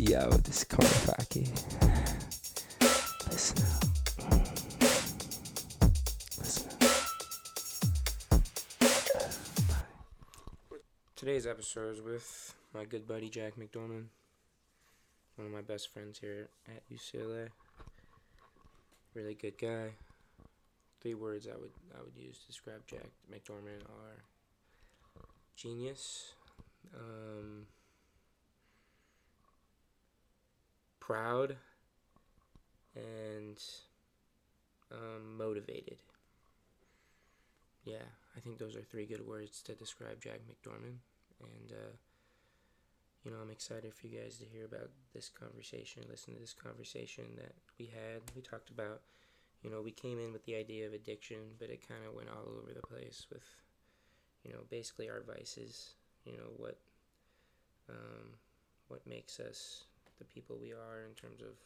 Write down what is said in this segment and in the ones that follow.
Yo, this is up. Listen up. Today's episode is with my good buddy Jack Macdorman, one of my best friends here at UCLA. Really good guy. Three words I would I would use to describe Jack Macdorman are genius, um, proud, and um, motivated. Yeah, I think those are three good words to describe Jack Macdorman. And, uh, you know, I'm excited for you guys to hear about this conversation, listen to this conversation that we had. We talked about, you know, we came in with the idea of addiction, but it kind of went all over the place with, you know, basically our vices, you know, what, um, what makes us the people we are in terms of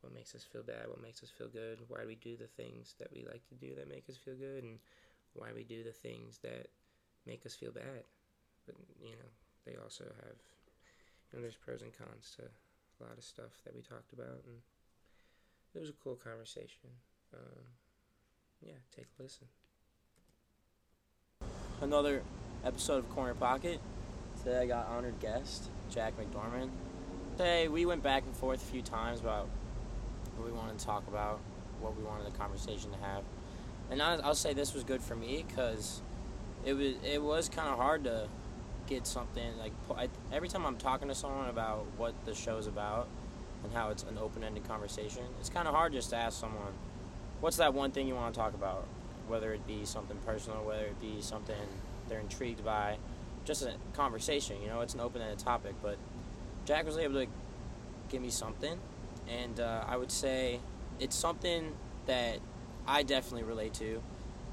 what makes us feel bad, what makes us feel good, why we do the things that we like to do that make us feel good, and why we do the things that make us feel bad. But you know, they also have you know, there's pros and cons to a lot of stuff that we talked about, and it was a cool conversation. Um, yeah, take a listen. Another episode of Corner Pocket. Today I got honored guest Jack Macdorman. Today we went back and forth a few times about what we wanted to talk about, what we wanted the conversation to have and I, I'll say this was good for me because it was it was kind of hard to get something like I, every time I'm talking to someone about what the show's about and how it's an open-ended conversation. It's kind of hard just to ask someone, "What's that one thing you want to talk about?" Whether it be something personal, whether it be something they're intrigued by, just a conversation. You know, it's an open-ended topic. But Jack was able to give me something, and uh, I would say it's something that I definitely relate to.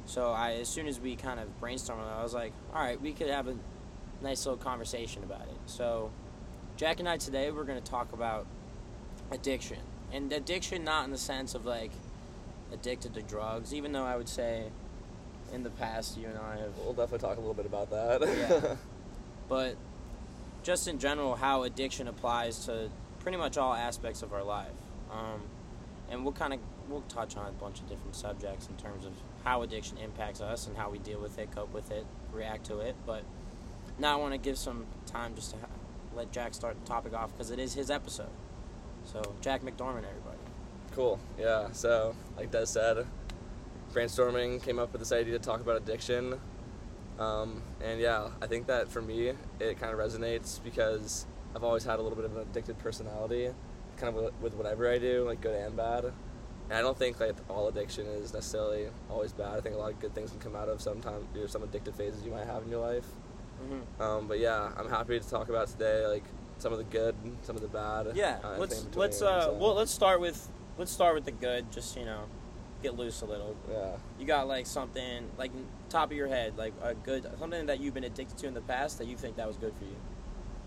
So I, as soon as we kind of brainstormed, I was like, all right, we could have a nice little conversation about it. So Jack and I today we're going to talk about addiction, and addiction not in the sense of like addicted to drugs, even though I would say in the past you and I have. We'll definitely talk a little bit about that. yeah. But just in general, how addiction applies to pretty much all aspects of our life. Um, and we'll kind of we'll touch on a bunch of different subjects in terms of how addiction impacts us and how we deal with it, cope with it, react to it. But now I want to give some time just to let Jack start the topic off because it is his episode. So Jack Macdorman, everybody. Cool. Yeah. So like Des said, brainstorming came up with this idea to talk about addiction. Um, and yeah, I think that for me, it kind of resonates because I've always had a little bit of an addicted personality, kind of with whatever I do, like good and bad. And I don't think like all addiction is necessarily always bad. I think a lot of good things can come out of sometimes some addictive phases you might have in your life. Mm-hmm. Um, but yeah, I'm happy to talk about today like some of the good, some of the bad. Yeah, uh, let's let's uh so, well let's start with let's start with the good. Just you know, loose a little. yeah. You got like something like top of your head, like a good something that you've been addicted to in the past that you think that was good for you.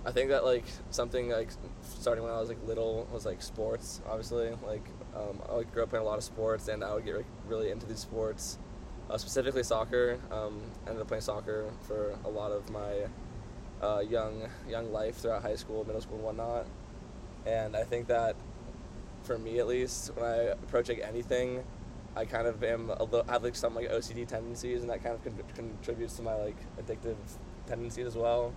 I think that like something like starting when I was like little was like sports. Obviously, like um, I grew up playing a lot of sports, and I would get like, really into these sports, uh, specifically soccer. Um, ended up playing soccer for a lot of my uh, young young life throughout high school, middle school, and whatnot. And I think that for me at least, when I approach like anything, I kind of am a little have like some like OCD tendencies, and that kind of con- contributes to my like addictive tendencies as well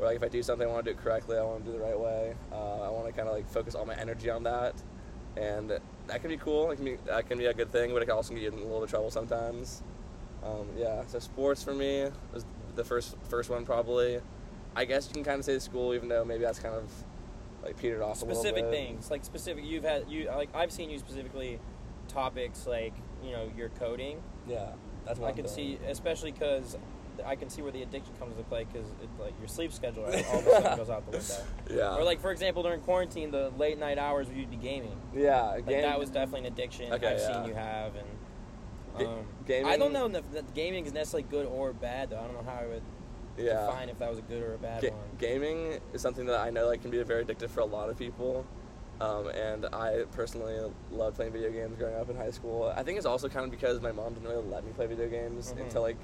where like if I do something, I want to do it correctly. I want to do it the right way. Uh, I want to kind of like focus all my energy on that, and that can be cool. It can be that can be a good thing, but it can also get you in a little bit of trouble sometimes. Um, yeah, so sports for me was the first first one probably. I guess you can kind of say school, even though maybe that's kind of like petered off a specific little bit. things like specific you've had you like i've seen you specifically topics like you know your coding Yeah, that's one i can thing. see especially because i can see where the addiction comes into play because like your sleep schedule all of a sudden goes out the window Yeah. or like for example during quarantine the late night hours where you'd be gaming yeah, like game- that was definitely an addiction Okay, i've yeah. seen you have and Ga- um, gaming. i don't know if that gaming is necessarily good or bad though i don't know how i would Yeah. define if that was a good or a bad Ga- one gaming is something that I know like can be very addictive for a lot of people. Um, and I personally loved playing video games growing up in high school. I think it's also kind of because my mom didn't really let me play video games Mhm. until like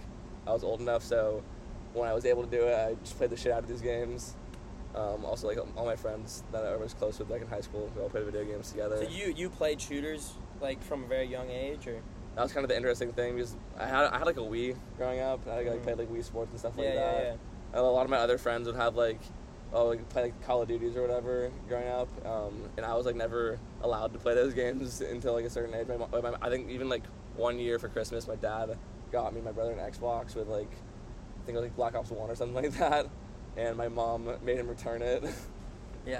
I was old enough. So when I was able to do it, I just played the shit out of these games. Um, also, like all my friends that I was close with, like in high school, we all played video games together. So you you played shooters like from a very young age, or that was kind of the interesting thing because I had I had like a Wii growing up. I like Mhm. played like Wii Sports and stuff like yeah, yeah, that. yeah. And a lot of my other friends would have like, oh, like play like Call of Duties or whatever growing up, um, and I was like never allowed to play those games until like a certain age. My, mo- my, I think even like one year for Christmas, my dad got me and my brother an Xbox with like, I think it was like Black Ops One or something like that, and my mom made him return it. Yeah.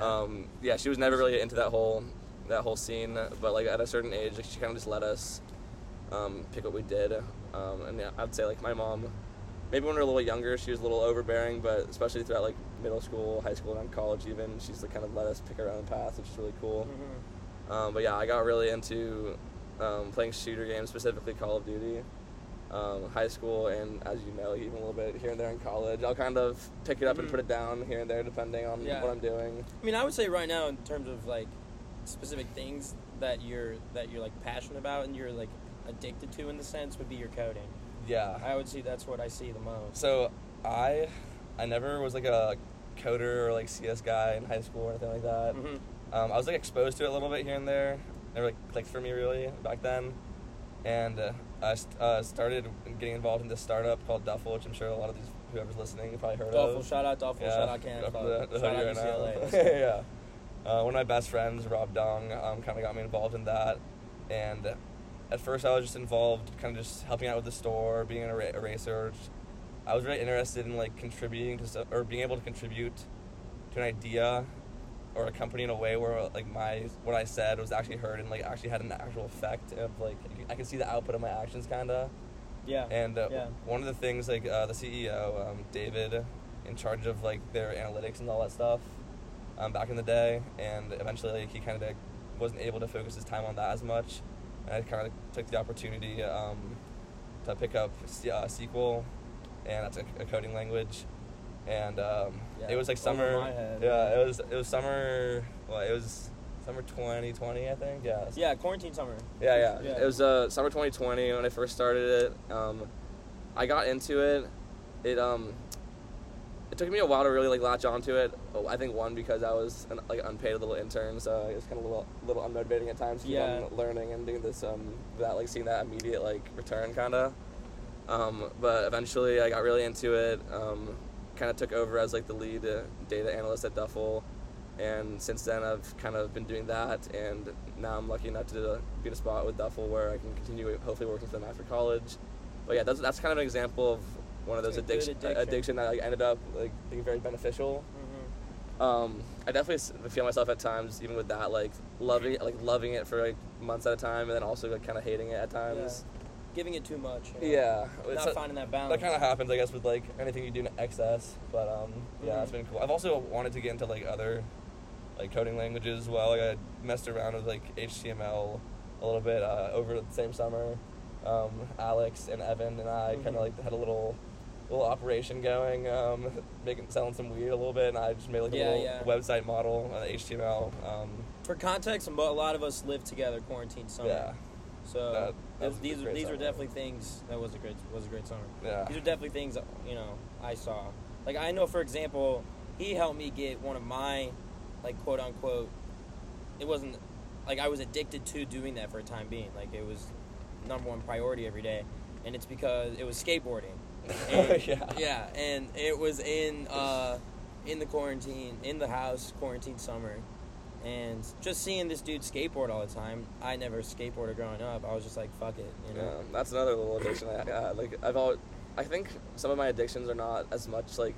Um, yeah, she was never really into that whole that whole scene, but like at a certain age, like, she kind of just let us um, pick what we did. Um, and yeah, I'd say like my mom, maybe when we were a little younger, she was a little overbearing, but especially throughout like middle school, high school, and college even, she's like kind of let us pick our own path, which is really cool. Mhm. Um, but yeah, I got really into um, playing shooter games, specifically Call of Duty. Um, high school and as you know, even a little bit here and there in college. I'll kind of pick it up and Mhm. put it down here and there depending on Yeah. what I'm doing. I mean, I would say right now, in terms of like specific things that you're that you're like passionate about and you're like addicted to in the sense would be your coding. Yeah. I would see that's what I see the most. So I I never was like a coder or like CS guy in high school or anything like that. Mhm. Um, I was like exposed to it a little bit here and there. Never like clicked for me really back then. And uh, I st- uh, started getting involved in this startup called Duffel, which I'm sure a lot of these whoever's listening have probably heard Duffel, of. shout out Duffel, Yeah, shout out Canada the- the shout out UCLA. Yeah. Uh, one of my best friends, Rob Dong, um, kind of got me involved in that. And at first, I was just involved, kind of just helping out with the store, being an era- eraser. I was really interested in like contributing to stuff, or being able to contribute to an idea or a company in a way where like my what I said was actually heard and like actually had an actual effect of like I could see the output of my actions kind of. Yeah. And uh, Yeah. one of the things, like uh, the CEO, um, David, in charge of like their analytics and all that stuff, um, back in the day, and eventually like, he kind of wasn't able to focus his time on that as much, and I kind of took the opportunity um, to pick up uh, SQL, and that's a, a coding language, and um, Yeah, it was like summer. head. Yeah, it was it was summer. Well, it was summer 2020, I think. Yeah. Yeah, quarantine summer. Yeah, yeah. Yeah. It was uh, summer 2020 when I first started it. Um, I got into it. It um, it took me a while to really like latch onto it. Oh, I think one because I was an like unpaid little intern, so it was kind of a little little unmotivating at times. Yeah. learning and doing this um, without like seeing that immediate like return kind of. Um, but eventually, I got really into it. Um, kind of took over as like the lead uh, data analyst at Duffel, and since then I've kind of been doing that. And now I'm lucky enough to be in a spot with Duffel where I can continue hopefully working for them after college. But yeah, that's that's kind of an example of one of those addiction addiction. addiction that like, ended up like being very beneficial. hmm Um, I definitely feel myself at times, even with that, like loving it, like loving it for like months at a time, and then also like kind of hating it at times. Giving it too much. you know? Yeah, Not finding that balance. that kind of happens, I guess, with like anything you do in excess. But um, yeah, Mhm. it's been cool. I've also wanted to get into like other like coding languages as well. Like I messed around with like HTML a little bit uh, over the same summer. Um, Alex and Evan and I kind Mhm. of like had a little little operation going, um, making selling some weed a little bit, and I just made like a Yeah, little yeah. website model on HTML. Um, For context, a lot of us lived together quarantine summer. yeah, So That- that was these are these are summer. definitely things that was a great was a great summer. yeah, These are definitely things you know I saw. Like I know, for example, he helped me get one of my like quote unquote. It wasn't like I was addicted to doing that for a time being. Like it was number one priority every day, and it's because it was skateboarding. And- yeah, yeah, and it was in uh, in the quarantine, in the house, quarantine summer, and just seeing this dude skateboard all the time. I never skateboarded growing up. I was just like, fuck it, you Yeah, know. that's another little addiction I got. Like I've always, I think some of my addictions are not as much like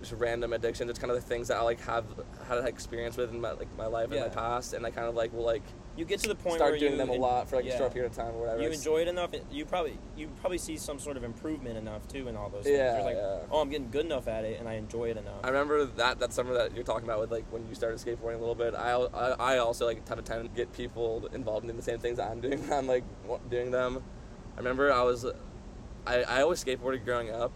just random addictions. It's kind of the things that I like have had an experience with in my like my life Yeah. my past, and I kind of like will like You get to the point where you start where doing you them a lot for like yeah. a short period of time or whatever. You enjoy it enough. You probably you probably see some sort of improvement enough too in all those things. Yeah, You're like, yeah. oh, I'm getting good enough at it, and I enjoy it enough. I remember that that summer that you're talking about with like when you started skateboarding a little bit. I I, I also like time to get people involved in the same things I'm doing. when I'm like doing them. I remember I was, I I always skateboarded growing up,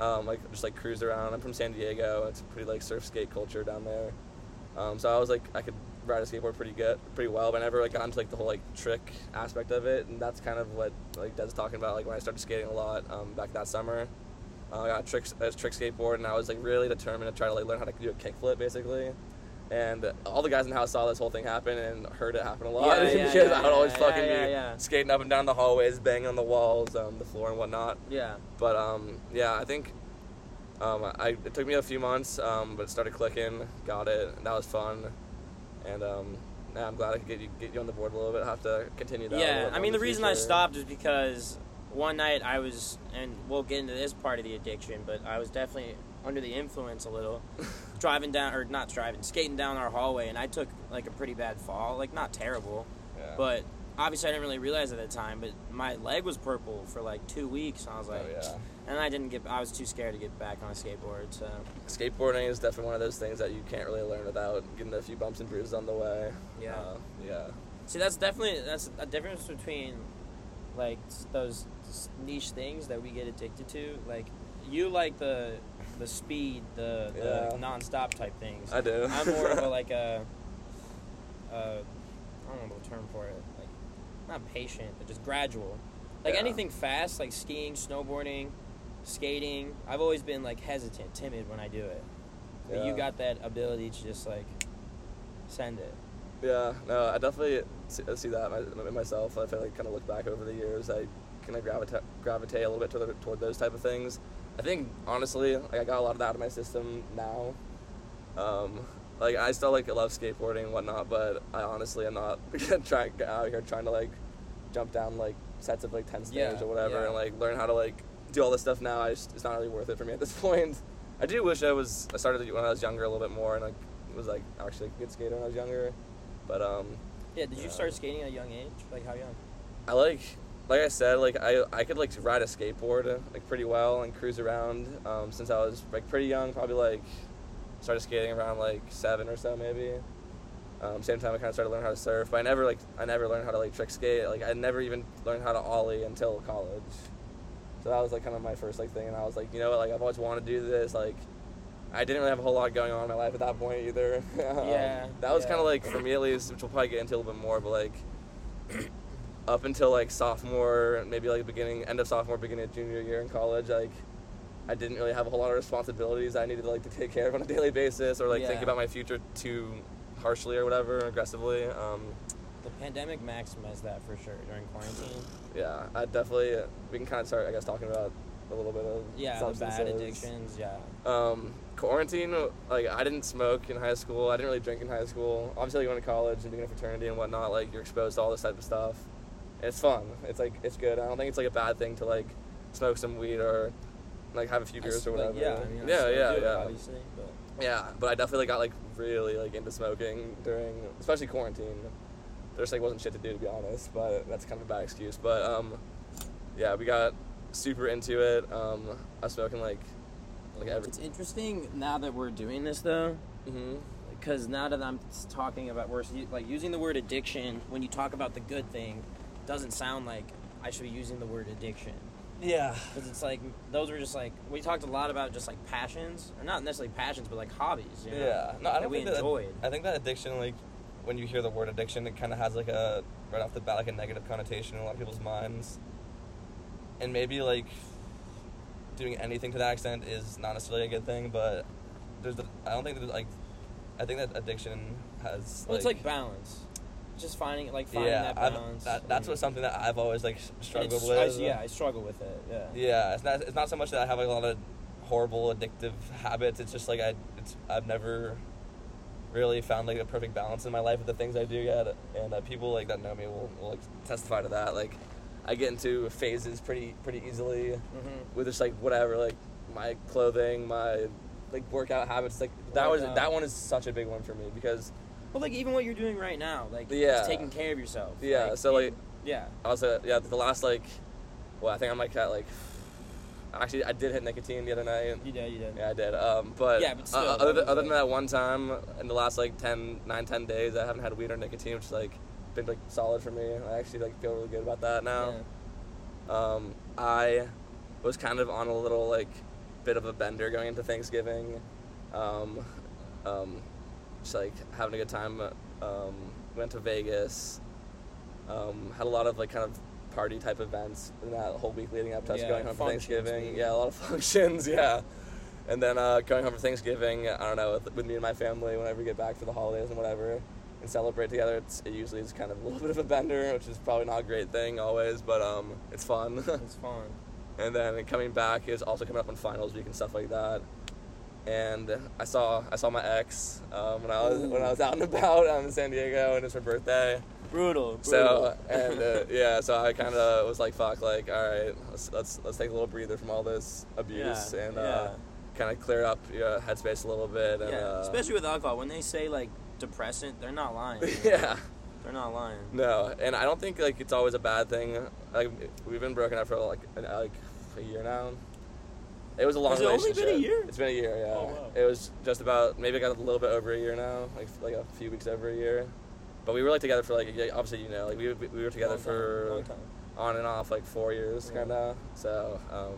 um, like just like cruise around. I'm from San Diego. It's pretty like surf skate culture down there. Um, so I was like I could ride a skateboard pretty good, pretty well, but I never like got into like the whole like trick aspect of it, and that's kind of what like Des talking about. Like when I started skating a lot um, back that summer. Uh, I got a trick, a trick skateboard, and I was like really determined to try to like learn how to do a kickflip, basically. And all the guys in the house saw this whole thing happen and heard it happen a lot Yeah, yeah, because yeah, I would always fucking be skating up and down the hallways, banging on the walls, um, the floor, and whatnot. Yeah. But um, yeah, I think um, I it took me a few months, um, but it started clicking. Got it. And that was fun, and um, yeah, I'm glad I could get you get you on the board a little bit. I Have to continue that. Yeah, I mean the the reason I stopped is because one night I was, and we'll get into this part of the addiction, but I was definitely under the influence a little, driving down or not driving, skating down our hallway, and I took like a pretty bad fall, like not terrible, Yeah. but obviously I didn't really realize at the time, but my leg was purple for like two weeks, and I was like, oh, yeah. and I didn't get, I was too scared to get back on a skateboard, so Skateboarding is definitely one of those things that you can't really learn without getting a few bumps and bruises on the way. yeah. Uh, yeah. See, that's definitely that's a difference between like those niche things that we get addicted to. Like you like the the speed, the, the Yeah. non-stop type things. I do. I'm more of a like a, a I don't know the term for it. Not patient, but just gradual. Like Yeah. anything fast, like skiing, snowboarding, skating. I've always been like hesitant, timid when I do it. But you got that ability to just like send it. Yeah, no, I definitely see, see that in myself. If I like kind of look back over the years, I kind of gravitate gravitate a little bit toward, toward those type of things. I think honestly, like I got a lot of that out of my system now. Um, like I still like love skateboarding and whatnot, but I honestly am not trying out here trying to like jump down like sets of like ten stairs Yeah, or whatever yeah. and like learn how to like do all this stuff now. I just, it's not really worth it for me at this point. I do wish I was I started when I was younger a little bit more and like was like actually a good skater when I was younger. But um, Yeah, did you start skating at a young age? Like how young? I like, like I said, like I, I could like ride a skateboard like pretty well and cruise around um, since I was like pretty young. Probably like started skating around like seven or so maybe. Um, same time I kind of started learning how to surf, but I never like I never learned how to like trick skate. Like I never even learned how to ollie until college. So that was like kind of my first like thing, and I was like, you know what, like I've always wanted to do this. Like I didn't really have a whole lot going on in my life at that point either. Um, Yeah, that was yeah. kind of like for me at least, which we'll probably get into a little bit more, but like up until like sophomore, maybe like beginning, end of sophomore, beginning of junior year in college, like I didn't really have a whole lot of responsibilities I needed like to take care of on a daily basis or like think about my future too harshly or whatever, aggressively. Um, The pandemic maximized that for sure during quarantine. yeah, I definitely we can kind of start, I guess, talking about a little bit of Yeah, bad addictions. Yeah. Um, quarantine, like I didn't smoke in high school. I didn't really drink in high school. Obviously, went to college and being in a fraternity and whatnot, like you're exposed to all this type of stuff. And it's fun. It's like it's good. I don't think it's like a bad thing to like smoke some weed or like have a few beers s- or like, whatever. yeah, I mean, yeah, yeah, yeah. Obviously, but Yeah, but I definitely got like really like into smoking during, especially quarantine. There just like wasn't shit to do to be honest, but that's kind of a bad excuse. But um, yeah, we got super into it. Um, I was smoking like like every. it's interesting now that we're doing this though, hmm because now that I'm talking about we're like using the word addiction when you talk about the good thing, doesn't sound like I should be using the word addiction. Yeah. Because it's like those were just like we talked a lot about just like passions, or not necessarily passions, but like hobbies. You know? Yeah, no, I that don't we think that. I think that addiction, like, when you hear the word addiction, it kind of has like a right off the bat like a negative connotation in a lot of people's minds, and maybe like doing anything to that extent is not necessarily a good thing. But there's, the, I don't think there's like, I think that addiction has. well, it's like balance. Just finding like finding yeah, that balance. that, that's what something that I've always like struggled with. I, yeah, I struggle with it. Yeah. Yeah, it's not. It's not so much that I have like a lot of horrible addictive habits. It's just like I. It's I've never really found like a perfect balance in my life with the things I do yet, and uh, people like that know me will, will like testify to that. Like, I get into phases pretty pretty easily Mm-hmm. with just like whatever, like my clothing, my like workout habits. Like that was that one is such a big one for me because Well, like even what you're doing right now, like Yeah. just taking care of yourself. Yeah, so, you- like- yeah, I was uh, yeah the last like, well I think I might like at like. Actually, I did hit nicotine the other night. you did, you did. Yeah, I did. Um, but Yeah, but still, uh, other, than, other than that one time in the last like 10, 9, 10 days, I haven't had weed or nicotine, which is like been like solid for me. I actually like feel really good about that now. Yeah. Um, I was kind of on a little like bit of a bender going into Thanksgiving. Um, um, just like having a good time. Um, went to Vegas. Um, had a lot of like kind of party type events in that whole week leading up to us Yeah, going home for Thanksgiving. maybe. Yeah, a lot of functions. Yeah, and then uh, going home for Thanksgiving. I don't know with, with me and my family whenever we get back for the holidays and whatever. And celebrate together. It's, it usually is kind of a little bit of a bender, which is probably not a great thing always, but um, it's fun. It's fun. and then coming back is also coming up on finals week and stuff like that. And I saw I saw my ex um, when I was when I was out and about um, in San Diego, and it's her birthday. Brutal. brutal. So and uh, yeah, so I kind of was like, "Fuck!" Like, all right, let's let's let's take a little breather from all this abuse Yeah, and yeah. uh, kind of clear up your headspace a little bit. And, yeah, uh, especially with alcohol. When they say like depressant, they're not lying. yeah. They're not lying. No, and I don't think like it's always a bad thing. Like we've been broken up for like an, like a year now. It was a long Has it only been a year? It's been a year, yeah. Oh, wow. It was just about maybe I got a little bit over a year now, like like a few weeks over a year. But we were like together for like obviously you know like we we were together Long for long time. on and off like four years Yeah. kind of. So um,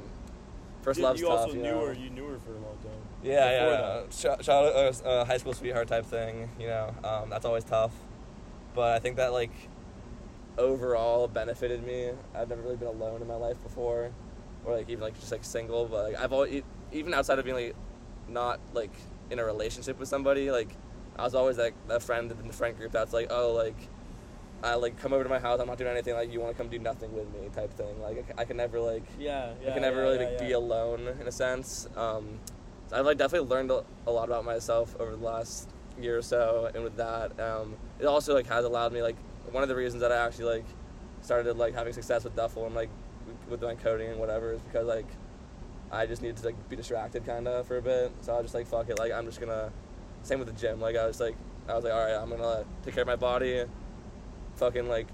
first you, love's you tough. also you knew know. her. You knew her for a long time. Yeah, Before yeah. Ch- child, uh, uh, high school sweetheart type thing. You know, um, that's always tough. But I think that like overall benefited me. I've never really been alone in my life before, or like even like just like single. But like I've always even outside of being like not like in a relationship with somebody. Like I was always like a friend in the friend group that's like, oh like. I like come over to my house. I'm not doing anything. Like you want to come do nothing with me, type thing. Like I can never like Yeah, yeah. I can never yeah, really yeah, like, be alone in a sense. Um, so I've like definitely learned a, a lot about myself over the last year or so, and with that, um, it also like has allowed me like one of the reasons that I actually like started like having success with Duffel and like with my coding and whatever is because like I just needed to like be distracted kind of for a bit. So I was just like fuck it, like I'm just gonna. Same with the gym. Like I was like I was like all right, I'm gonna like, take care of my body, fucking like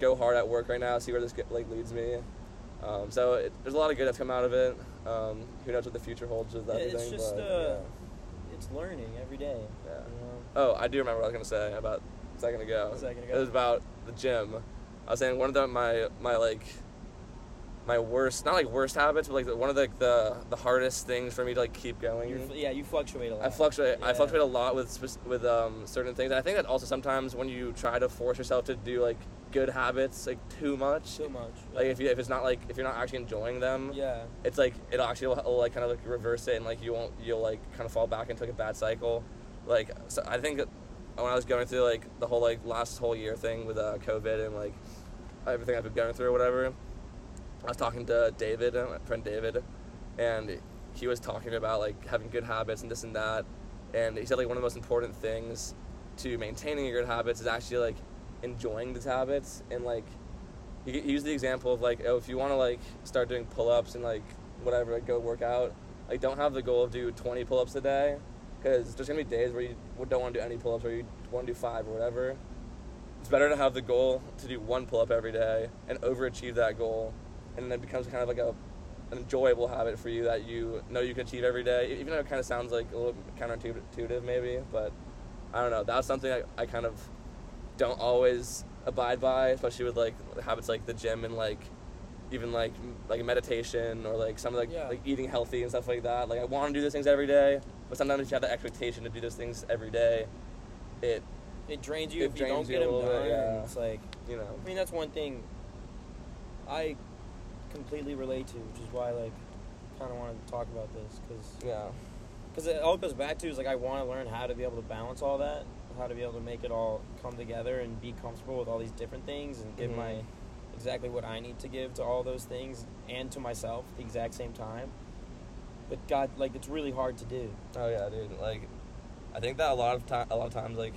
go hard at work right now, see where this get, like leads me. Um, so it, there's a lot of good that's come out of it. Um, who knows what the future holds with Yeah, everything? it's just but, uh, it's learning every day. yeah. yeah. You know? Oh, I do remember what I was gonna say about a second ago. A second ago. It was about the gym. I was saying one of the my my like my worst not like worst habits, but like the, one of the, the the hardest things for me to like keep going. You're, yeah, you fluctuate a lot. I fluctuate. I fluctuate a lot with with um, certain things, and I think that also sometimes when you try to force yourself to do like good habits like too much, too much. like if you if it's not like if you're not actually enjoying them, yeah, it's like it'll actually will, like kind of like reverse it and like you won't you'll like kind of fall back into like a bad cycle like so i think when i was going through like the whole like last whole year thing with uh, covid and like everything i've been going through or whatever i was talking to david uh, my friend david and he was talking about like having good habits and this and that and he said like one of the most important things to maintaining your good habits is actually like enjoying these habits and like he used the example of like oh if you want to like start doing pull-ups and like whatever like go work out like don't have the goal of do 20 pull-ups a day because there's gonna be days where you don't want to do any pull-ups or you want to do five or whatever. It's better to have the goal to do one pull-up every day and overachieve that goal and then it becomes kind of like a an enjoyable habit for you that you know you can achieve every day even though it kind of sounds like a little counterintuitive maybe but i don't know that's something I, I kind of don't always abide by, especially with like habits like the gym and like even like like meditation or like some of like Yeah. like eating healthy and stuff like that. Like I want to do those things every day, but sometimes if you have the expectation to do those things every day, it it drains you It if you don't drains you get a them done. bit, yeah. It's like you know I mean that's one thing I completely relate to, which is why like kind of wanted to talk about this because yeah because it all goes back to is like I want to learn how to be able to balance all that, how to be able to make it all come together and be comfortable with all these different things and give Mhm. my exactly what I need to give to all those things and to myself at the exact same time. But God, like it's really hard to do. oh yeah dude like I think that a lot of time a lot of times like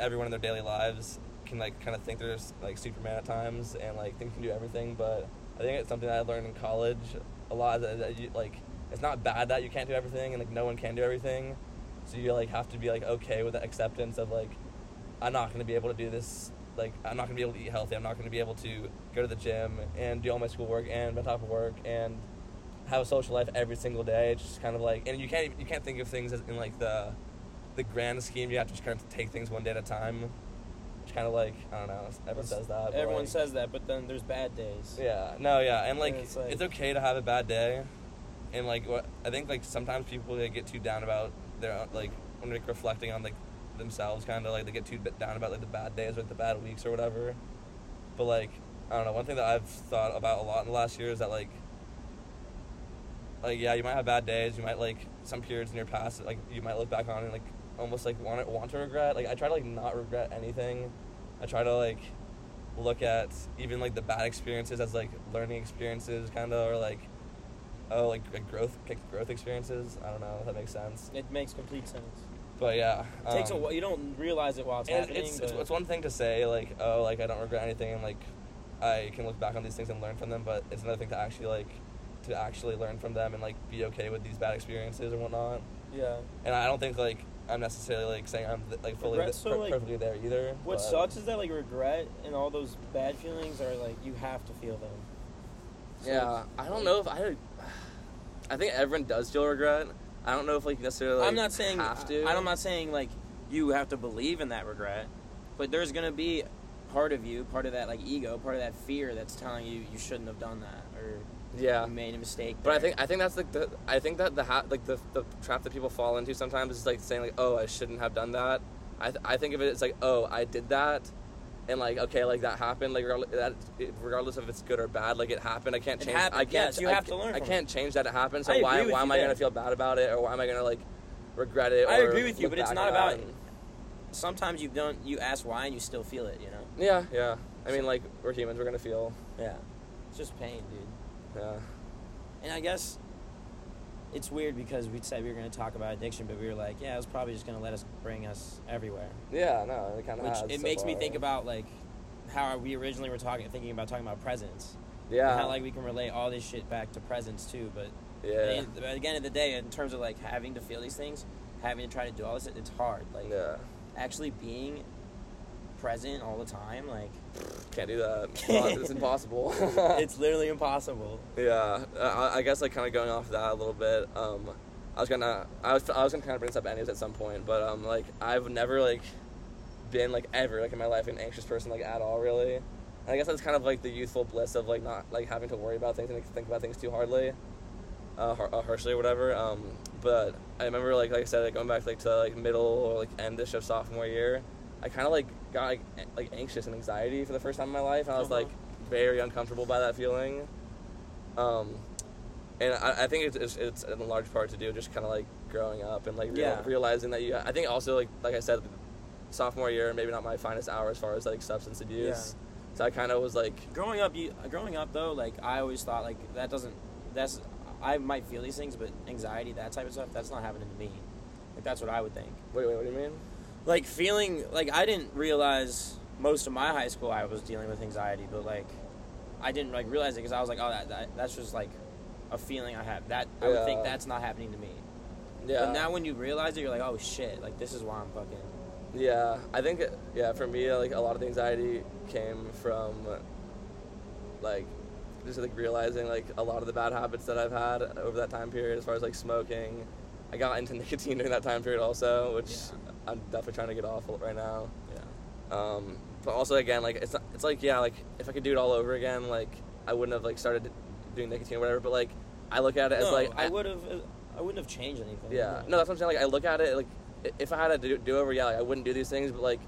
everyone in their daily lives can like kind of think they're s- like Superman at times and like think they can do everything, but I think it's something that I learned in college a lot that, that you, like it's not bad that you can't do everything and like no one can do everything, so you like have to be like okay with the acceptance of like I'm not gonna be able to do this. Like I'm not gonna be able to eat healthy. I'm not gonna be able to go to the gym and do all my schoolwork and my top of work and have a social life every single day. It's just kind of like, and you can't you can't think of things as in like the the grand scheme. You have to just kind of take things one day at a time. Kind of like I don't know. Everyone says that. Everyone like, says that, but then there's bad days. Yeah. No. Yeah. And like, And it's, it's okay to have a bad day. And like what I think like sometimes people they get too down about their like when they're reflecting on like themselves kind of like they get too down about like the bad days or the bad weeks or whatever. But like I don't know. One thing that I've thought about a lot in the last year is that like, like yeah, you might have bad days. You might like some periods in your past that, like you might look back on and like almost like want to want to regret. Like I try to like not regret anything. I try to like look at even like the bad experiences as like learning experiences, kind of, or like oh like, like growth like, growth experiences. I don't know if that makes sense. It makes complete sense. But yeah, It takes a um, while. You don't realize it while it's happening. it's, it's, it's one thing to say like oh like I don't regret anything and like I can look back on these things and learn from them, but it's another thing to actually like to actually learn from them and like be okay with these bad experiences and whatnot. yeah. And I don't think like I'm necessarily like saying I'm like fully Regret's th- so, per- like- perfectly there either. What but- sucks is that like regret and all those bad feelings are like you have to feel them. So Yeah, I don't like- know if I. I think everyone does feel regret. I don't know if like necessarily. Like, I'm not saying have to. I'm not saying like you have to believe in that regret, but there's gonna be part of you, part of that like ego, part of that fear that's telling you you shouldn't have done that or Yeah. you made a mistake. But I think I think that's like the I think that the ha- like the the trap that people fall into sometimes is like saying like oh I shouldn't have done that. I th- I think of it as like oh I did that, and like okay like that happened like regardless, that regardless if it's good or bad like it happened I can't It change happened, I can't yes, you I have to learn I can't change that it happened so why why am I gonna feel bad about it or why am I gonna like regret it? I agree with you, but it's not about- and- sometimes you don't you ask why and you still feel it. You know. Yeah, yeah. I mean, like we're humans. We're gonna feel. Yeah. It's just pain, dude. Yeah. And I guess it's weird because we said we were going to talk about addiction, but we were like, yeah, it's probably just going to let us bring us everywhere. Yeah. No, it kind of Which it so makes me far. think about like how we originally were talking, thinking about talking about presence. Yeah. And how like we can relate all this shit back to presence too. But yeah. at the end of the day, in terms of like having to feel these things, having to try to do all this, it's hard. Like yeah. actually being present all the time, like Can't do that. It's, impossible. it's literally impossible. Yeah. I, I guess like kind of going off that a little bit. Um, I was gonna. I was. I was gonna kind of bring this up anyways at some point, but um, like I've never like been like ever like in my life an anxious person like at all really. And I guess that's kind of like the youthful bliss of like not like having to worry about things and like, think about things too hardly, uh, uh, harshly or whatever. Um, but I remember like like I said like, going back like to like middle or like endish of sophomore year, I kind of like got like, like anxious and anxiety for the first time in my life, and I was Uh-huh. like very uncomfortable by that feeling. Um, and I, I think it's, it's it's in large part to do just kind of like growing up and like real, Yeah. realizing that you. I think also like like I said, sophomore year maybe not my finest hour as far as like substance abuse. So I kind of was like, growing up you growing up though like i always thought like that doesn't that's i might feel these things but anxiety that type of stuff that's not happening to me like that's what i would think wait, wait, what do you mean? Like feeling like i didn't realize most of my high school i was dealing with anxiety but like i didn't like realize it because i was like oh that, that that's just like a feeling i have that i would think that's not happening to me Yeah. but now when you realize it you're like oh shit like this is why i'm fucking Yeah, I think yeah for me like a lot of the anxiety came from like just like realizing like a lot of the bad habits that I've had over that time period as far as like smoking. I got into nicotine during that time period also, which Yeah. I'm definitely trying to get off right now. yeah Um, but also again like it's not, it's like yeah like if I could do it all over again like I wouldn't have like started doing nicotine or whatever. But like I look at it as like i would have i wouldn't have changed anything yeah, no, that's what I'm saying. Like, I look at it like, if I had a do, do over, yeah, like, I wouldn't do these things. But like,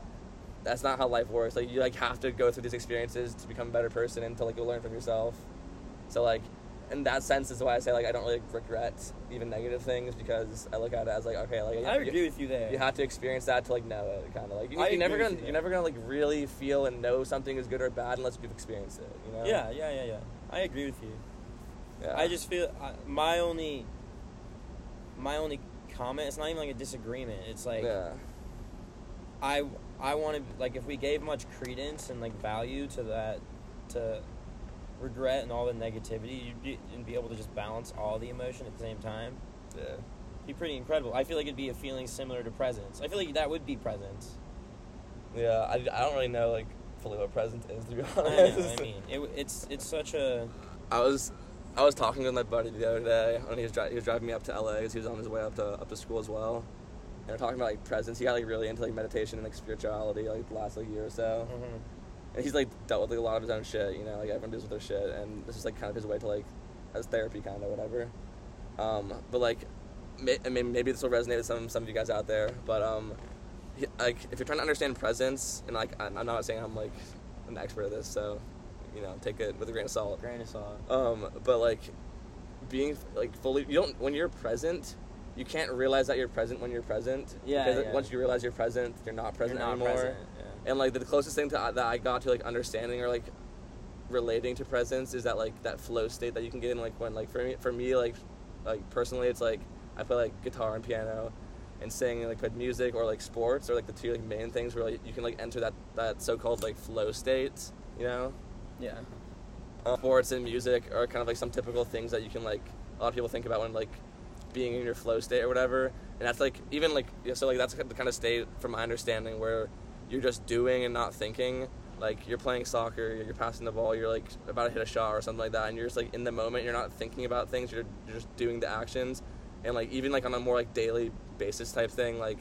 that's not how life works. Like, you like have to go through these experiences to become a better person and to like you learn from yourself. So like, in that sense, is why I say like I don't really regret even negative things because I look at it as like okay, like i you, agree with you there you have to experience that to like know it, kind of like you, you're never gonna you you're never gonna like really feel and know something is good or bad unless you've experienced it. You know? yeah yeah yeah yeah i agree with you Yeah. I just feel I, my only my only comment. It's not even like a disagreement. It's like yeah. I I want to like if we gave much credence and like value to that to regret and all the negativity, you'd be, and be able to just balance all the emotion at the same time. Yeah. Be pretty incredible. I feel like it'd be a feeling similar to presence. I feel like that would be presence. Yeah. I, I don't really know like fully what presence is to be I honest. know. I mean, it, it's it's such a I was I was talking with my buddy the other day when he was dri- he was driving me up to LA because he was on his way up to up to school as well. And we're talking about like presence. He got like really into like meditation and like spirituality like the last like year or so. mhm. And he's like dealt with like, a lot of his own shit. You know, like everyone deals with their shit, and this is like kind of his way to like as therapy kind of whatever. Um, but like, may, I mean, maybe this will resonate with some some of you guys out there. But um, he, like if you're trying to understand presence, and like I'm I'm not saying I'm like an expert at this, so you know take it with a grain of salt. Grain of salt. Um, but like being like fully, you don't when you're present, you can't realize that you're present when you're present. Yeah, Because yeah. once you realize you're present, you're not present You're not anymore. present. And like the closest thing to uh, that I got to like understanding or like relating to presence is that like that flow state that you can get in like when like for me for me like like personally it's like I play like guitar and piano and sing like with music or like sports or like the two like main things where like, you can like enter that that so-called like flow state, you know? Yeah. uh, sports and music are kind of like some typical things that you can like a lot of people think about when like being in your flow state or whatever and that's like even like yeah, so like that's the kind of state from my understanding where you're just doing and not thinking like you're playing soccer you're passing the ball you're like about to hit a shot or something like that and you're just like in the moment you're not thinking about things you're, you're just doing the actions and like even like on a more like daily basis type thing like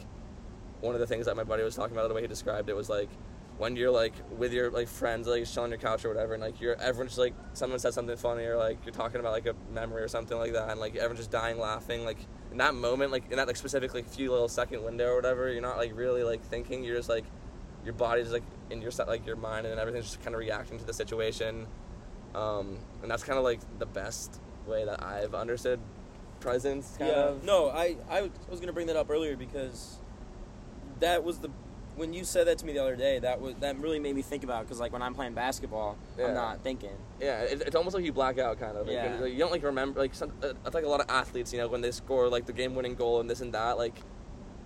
one of the things that my buddy was talking about the way he described it was like when you're like with your like friends like chilling on your couch or whatever and like you're everyone's like someone said something funny or like you're talking about like a memory or something like that and like everyone's just dying laughing like in that moment like in that like specific like few little second window or whatever you're not like really like thinking you're just like your body's like in your like your mind and everything's just kind of reacting to the situation um, and that's kind of like the best way that I've understood presence kind yeah. of No, I, I was gonna bring that up earlier because that was the when you said that to me the other day. That was That really made me think about because like when I'm playing basketball, Yeah. I'm not thinking. Yeah, it, it's almost like you black out, kind of. Like, Yeah. like, you don't like remember like some. Uh, I think a lot of athletes, you know, when they score like the game-winning goal and this and that, like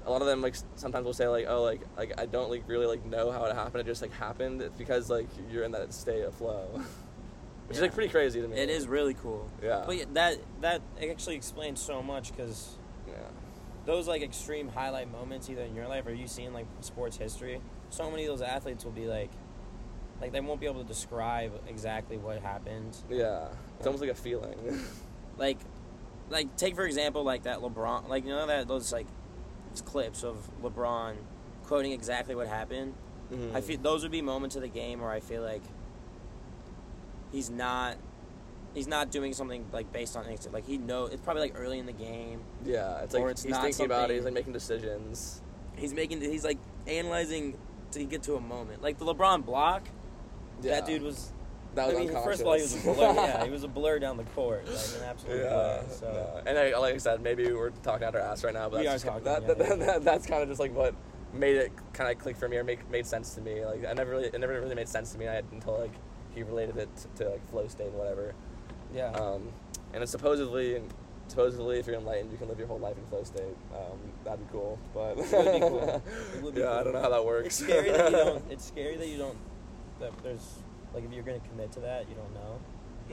a lot of them like sometimes will say like, oh, like like I don't like really like know how it happened. It just like happened. It's because like you're in that state of flow, which is like pretty crazy to me. It is really cool. Yeah. But yeah, that that actually explains so much because Yeah. those like extreme highlight moments, either in your life or you see in like sports history, so many of those athletes will be like, like they won't be able to describe exactly what happened. Yeah. It's almost like a feeling. Like, like take for example like that LeBron, like you know that those like clips of LeBron quoting exactly what happened. Mhm. I feel those would be moments of the game where I feel like he's not he's not doing something like based on instinct. Like he know it's probably like early in the game. Yeah, it's like it's he's not thinking about it. He's like making decisions. He's making he's like analyzing to get to a moment. Like the LeBron block, Yeah. That dude was. That was I mean, first of all, he was a blur. yeah, he was a blur down the court, like an absolute Yeah, blur. So. no. and I, like I said, maybe we're talking out our ass right now, but that's talking, that, yeah, that, yeah. that- that's kind of just like what made it kind of click for me or make made sense to me. Like I never really, it never really made sense to me I, until like he related it to, to like flow state and whatever. Yeah. Um, and it's supposedly, supposedly, if you're enlightened, you can live your whole life in flow state. Um, that'd be cool, but It would be cool. Would be yeah, I don't know how that works. It's scary that you don't. It's scary that you don't. That there's like if you're gonna commit to that, you don't know.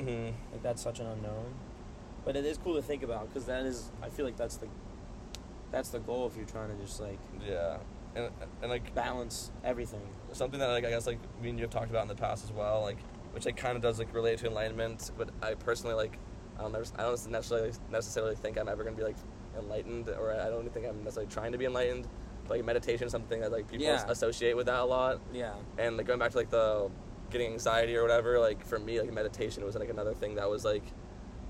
hmm Like that's such an unknown. but it is cool to think about because that is I feel like that's the that's the goal if you're trying to just like Yeah, and and like balance everything. something that like I guess like me and you have talked about in the past as well, like which like kind of does like relate to enlightenment. But I personally like I don't never, I don't necessarily necessarily think I'm ever gonna be like enlightened, or I don't think I'm necessarily trying to be enlightened. But like meditation is something that like people Yeah. associate with that a lot. Yeah. And like going back to like the getting anxiety or whatever, like for me like meditation was like another thing that was like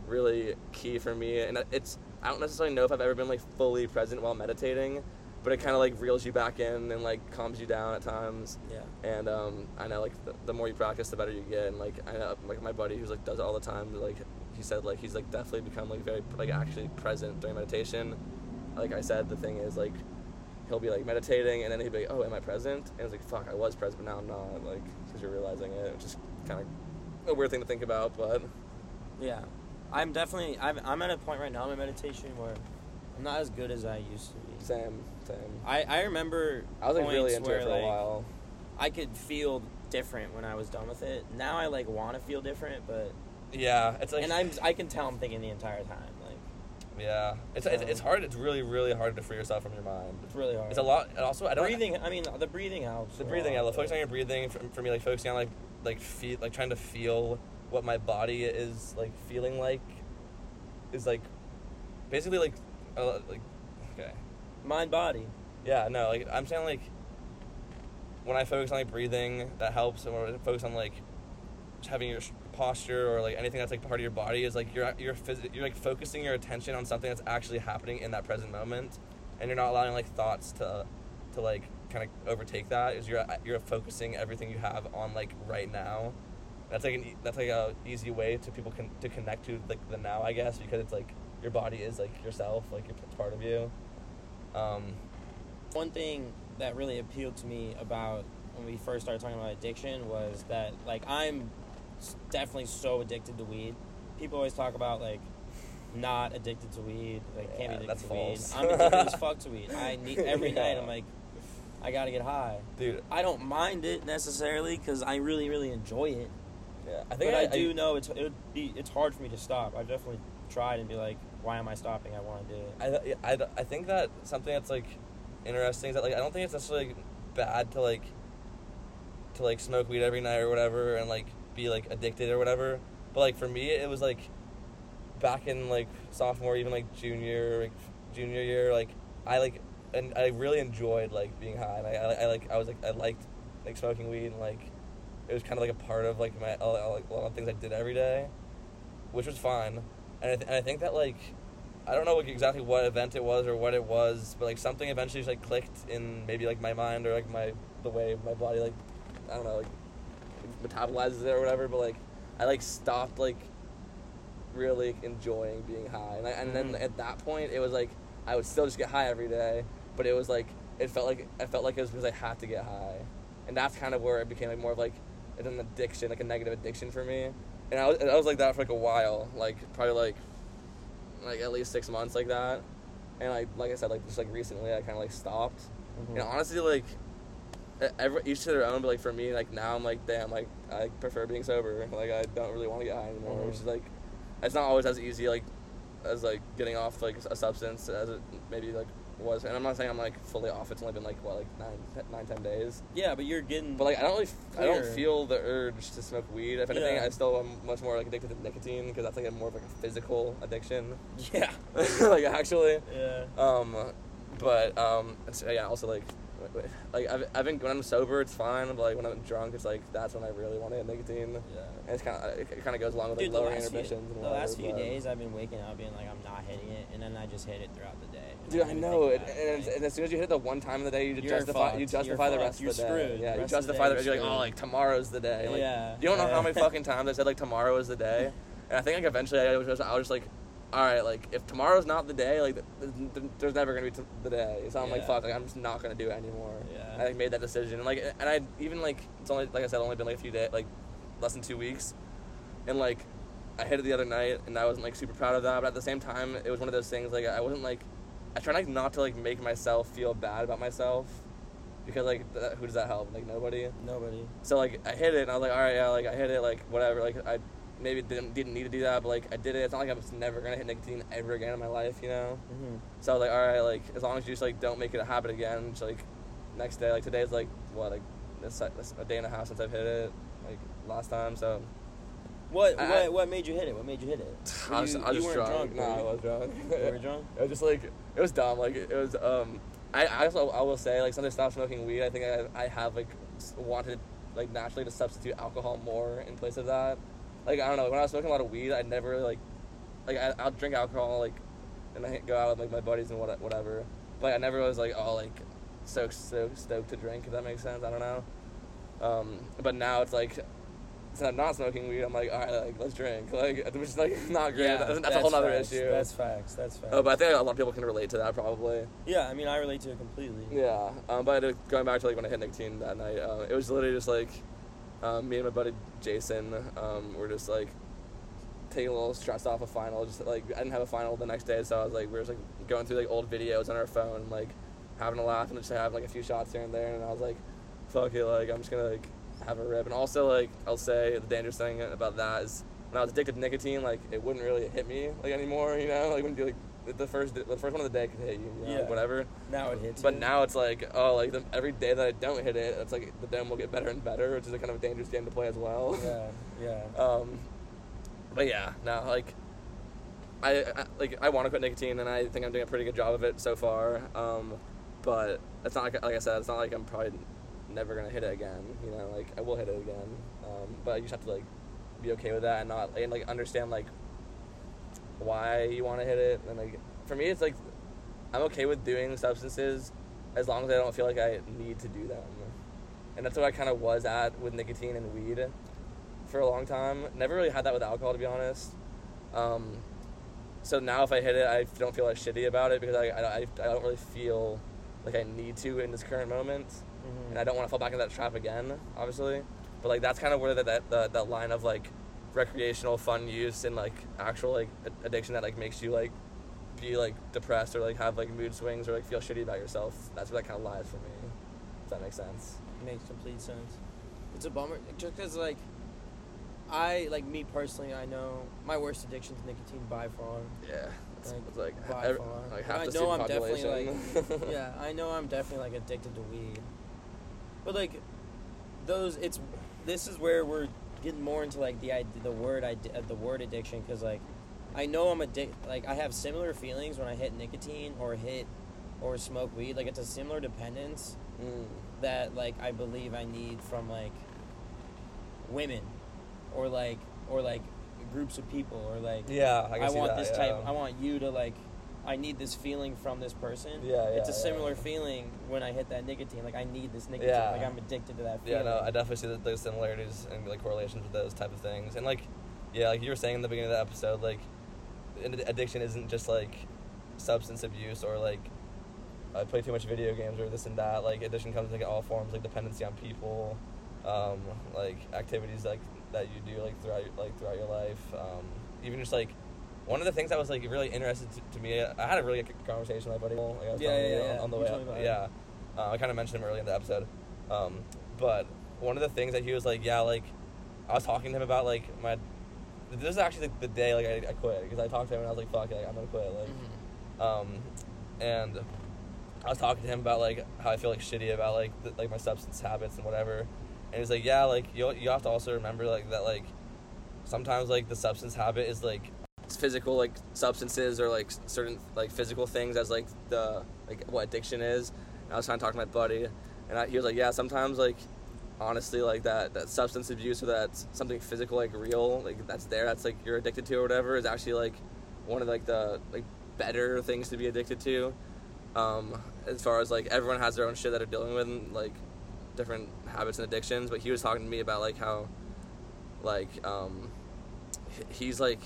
really key for me. And it's I don't necessarily know if I've ever been like fully present while meditating, but it kind of like reels you back in and like calms you down at times. Yeah. And um, I know like the, the more you practice, the better you get. And like I know like my buddy who's like does it all the time. Like he said like he's like definitely become like very like actually present during meditation. Like I said, the thing is like he'll be like meditating and then he'd be like, oh, am I present? And it's like fuck, I was present, but now I'm not. Like because you're realizing it, which is kind of a weird thing to think about, but Yeah. I'm definitely I'm, I'm at a point right now in my meditation where I'm not as good as I used to be. same, same. I, I remember I was like really into where it for like a while. I could feel different when I was done with it. Now I like want to feel different, but Yeah, it's like and I'm I can tell I'm thinking the entire time. Yeah, it's, it's Um, it's hard. It's really really hard to free yourself from your mind. it's really hard. It's a lot. And also, I don't breathing. I mean, the breathing helps. The breathing, yeah. Focusing on your breathing for, for me, like focusing on like like feel like trying to feel what my body is like feeling like is like basically like uh, like okay mind body. yeah no like I'm saying like when I focus on like breathing that helps or I focus on like having your posture or like anything that's like part of your body is like you're you're phys- you're like focusing your attention on something that's actually happening in that present moment and you're not allowing like thoughts to to like kind of overtake that is you're you're focusing everything you have on like right now That's like an that's like a easy way to people can to connect to like the now, I guess, because it's like your body is like yourself, like it's part of you. Um, One thing that really appealed to me about when we first started talking about addiction was that like I'm definitely so addicted to weed. People always talk about like not addicted to weed, like can't Yeah, be that's addicted to weed. I'm addicted as fuck to weed. I need every Yeah. night. I'm like, I gotta get high. dude, I don't mind it necessarily because I really, really enjoy it. yeah, I But think I, do know it's it would be it's hard for me to stop. I've definitely tried and be like, why am I stopping? I want to do it. I, th- I, th- I think that something that's like interesting is that like I don't think it's necessarily bad to like to like smoke weed every night or whatever and like be like addicted or whatever. But like for me, it was like back in like sophomore, even like junior, like junior year, like I like and I really enjoyed like being high. And I, I, I like I was like I liked like smoking weed and like it was kind of like a part of like my like a lot of things I did every day, which was fun. And I, th- and I think that like I don't know like, exactly what event it was or what it was, but like something eventually just like clicked in maybe like my mind or like my the way my body like I don't know like metabolizes it or whatever. But like I like stopped like really enjoying being high, and I, and then Mhm. at that point it was like I would still just get high every day, but it was like it felt like I felt like it was because I had to get high, and that's kind of where it became like more of like an addiction, like a negative addiction for me. And I was, and I was like that for like a while, like probably like like at least six months like that. And like like I said, like just like recently, I kind of like stopped. Mm-hmm. And honestly, like every each to their own. But like for me, like now I'm like, damn, like I prefer being sober. Like I don't really want to get high anymore. Mhm. Which is like, it's not always as easy like as like getting off like a substance as it maybe like was. And I'm not saying I'm like fully off. It's only been like what like nine, nine, ten days. Yeah, but you're getting. But like I don't really, I don't feel the urge to smoke weed. If anything, Yeah. I still am much more like addicted to nicotine because that's like a more of like a physical addiction. yeah, like actually, yeah. um, but um, it's, yeah. Also like, like I've, I've been when I'm sober, it's fine. But like when I'm drunk, it's like that's when I really want to hit nicotine. Yeah. And it's kind of it kind of goes along with like Dude, the lowering few, inhibitions. and the last few but- days I've been waking up being like I'm not hitting it, and then I just hit it throughout the day. Dude, don't I know it, and, and as soon as you hit it the one time of the day, you You're justify you justify You're the rest fucked. of the You're day. screwed. Yeah, The you rest of the justify day the. You're you're like, oh, like tomorrow's the day. Like, yeah. You don't know how many fucking times I said like tomorrow is the day, and I think like eventually I was just I was just like, all right, like if tomorrow's not the day, like th- th- there's never gonna be t- the day. So I'm like, Yeah. fuck, like I'm just not gonna do it anymore. Yeah. And I like, made that decision, and like and I even like it's only like I said only been like a few days, like less than two weeks, and like I hit it the other night, and I wasn't like super proud of that, but at the same time it was one of those things like I wasn't like I try like not to like make myself feel bad about myself. Because like, th- who does that help? Like nobody. Nobody. So like I hit it and I was like, all right, yeah, like I hit it, like whatever. Like I maybe didn't didn't need to do that, but like I did it. It's not like I'm just never gonna hit nicotine ever again in my life, you know. Mm-hmm. So I was like, all right, like as long as you just like don't make it a habit again. Just like next day, like today's like what like this, this a day and a half since I've hit it, like last time. So What I- what what made you hit it? What made you hit it? I was, you, I was you just weren't drunk. drunk. No, I was drunk. You were drunk. It was just like it was dumb. Like it was. Um, I, I also I will say like since I stopped smoking weed, I think I I have like wanted like naturally to substitute alcohol more in place of that. Like I don't know when I was smoking a lot of weed, I never really like like I, I'll drink alcohol like and I go out with like my buddies and what, whatever. But I never was like oh like so so stoked to drink if that makes sense. I don't know. Um, but now it's like. Since I'm not smoking weed, I'm like, all right, like let's drink. Like, which is like not great. that's, that's a whole other issue. That's facts. That's facts. Oh, but I think a lot of people can relate to that probably. yeah, I mean, I relate to it completely. Yeah, um, but going back to like when I hit nicotine that night, uh, it was literally just like um, me and my buddy Jason um, were just like taking a little stress off a final. Just like I didn't have a final the next day, so I was like we were just like going through like old videos on our phone, and, like having a laugh and just having like a few shots here and there, and I was like, fuck it, like I'm just gonna like have a rip. And also like I'll say the dangerous thing about that is when I was addicted to nicotine, like it wouldn't really hit me like anymore, you know, like when you like the first the first one of the day could hit you, you know, like, Yeah. whatever. Now it hits. But you. now it's like, oh, like the, every day that I don't hit it, it's like the dome will get better and better, which is a kind of a dangerous game to play as well. Yeah, yeah. Um, but yeah, no, like, I, I like I want to quit nicotine, and I think I'm doing a pretty good job of it so far. Um, but it's not like like I said, it's not like I'm probably never gonna hit it again. You know, like I will hit it again. Um, but you just have to like be okay with that and not and like understand like why you want to hit it. And like for me, it's like I'm okay with doing substances as long as I don't feel like I need to do them. And that's what I kind of was at with nicotine and weed for a long time. Never really had that with alcohol, to be honest. Um, so now if I hit it, I don't feel as shitty about it because I, I, I don't really feel like I need to in this current moment, Mhm. and I don't want to fall back into that trap again, obviously. But like that's kind of where that that that, that line of like recreational fun use and like actual like addiction that like makes you like be like depressed or like have like mood swings or like feel shitty about yourself. That's where that kind of lies for me. If that makes sense. makes complete sense. It's a bummer just because like I like me personally. I know my worst addiction is nicotine by far. Yeah, it's Like, it's like, by ev- far. like half I the know I'm definitely like yeah, I know I'm definitely like addicted to weed. But like those it's this is where we're getting more into like the the word id- uh, the word addiction cuz like I know I'm addicted like I have similar feelings when I hit nicotine or hit or smoke weed like it's a similar dependence Mm. that like I believe I need from like women or like or like groups of people or like Yeah, I, I, want that, this yeah. type. I want you to like. I need this feeling from this person. Yeah, yeah, It's a yeah. similar feeling when I hit that nicotine. Like I need this nicotine. Yeah. Like I'm addicted to that feeling. Yeah, no, I definitely see that those similarities and like correlations with those type of things. And like, yeah, like you were saying in the beginning of the episode, like, addiction isn't just like substance abuse or like I play too much video games or this and that. Like, addiction comes in like, all forms, like dependency on people, um, like activities like that you do like throughout your, like throughout your life. Um, even just like one of the things that was like really interested to, to me. I had a really good conversation with my buddy. Like, I was Yeah, yeah, you yeah. on, on the way up. me about it. Yeah, uh, I kind of mentioned him early in the episode. Um, but one of the things that he was like, yeah, like I was talking to him about like my. This is actually the, the day like I, I quit because I talked to him and I was like, fuck, it, like, I'm gonna quit. Like, Mhm. um, and I was talking to him about like how I feel like shitty about like the, like my substance habits and whatever, and he's like, yeah, like you you have to also remember like that like sometimes like the substance habit is like physical like substances or like certain like physical things as like the like what addiction is. And I was trying to talk to my buddy, and I, he was like, yeah, sometimes like honestly like that that substance abuse or that something physical like real like that's there that's like you're addicted to or whatever is actually like one of like the like better things to be addicted to um as far as like everyone has their own shit that they're dealing with and, like different habits and addictions but he was talking to me about like how like um he's like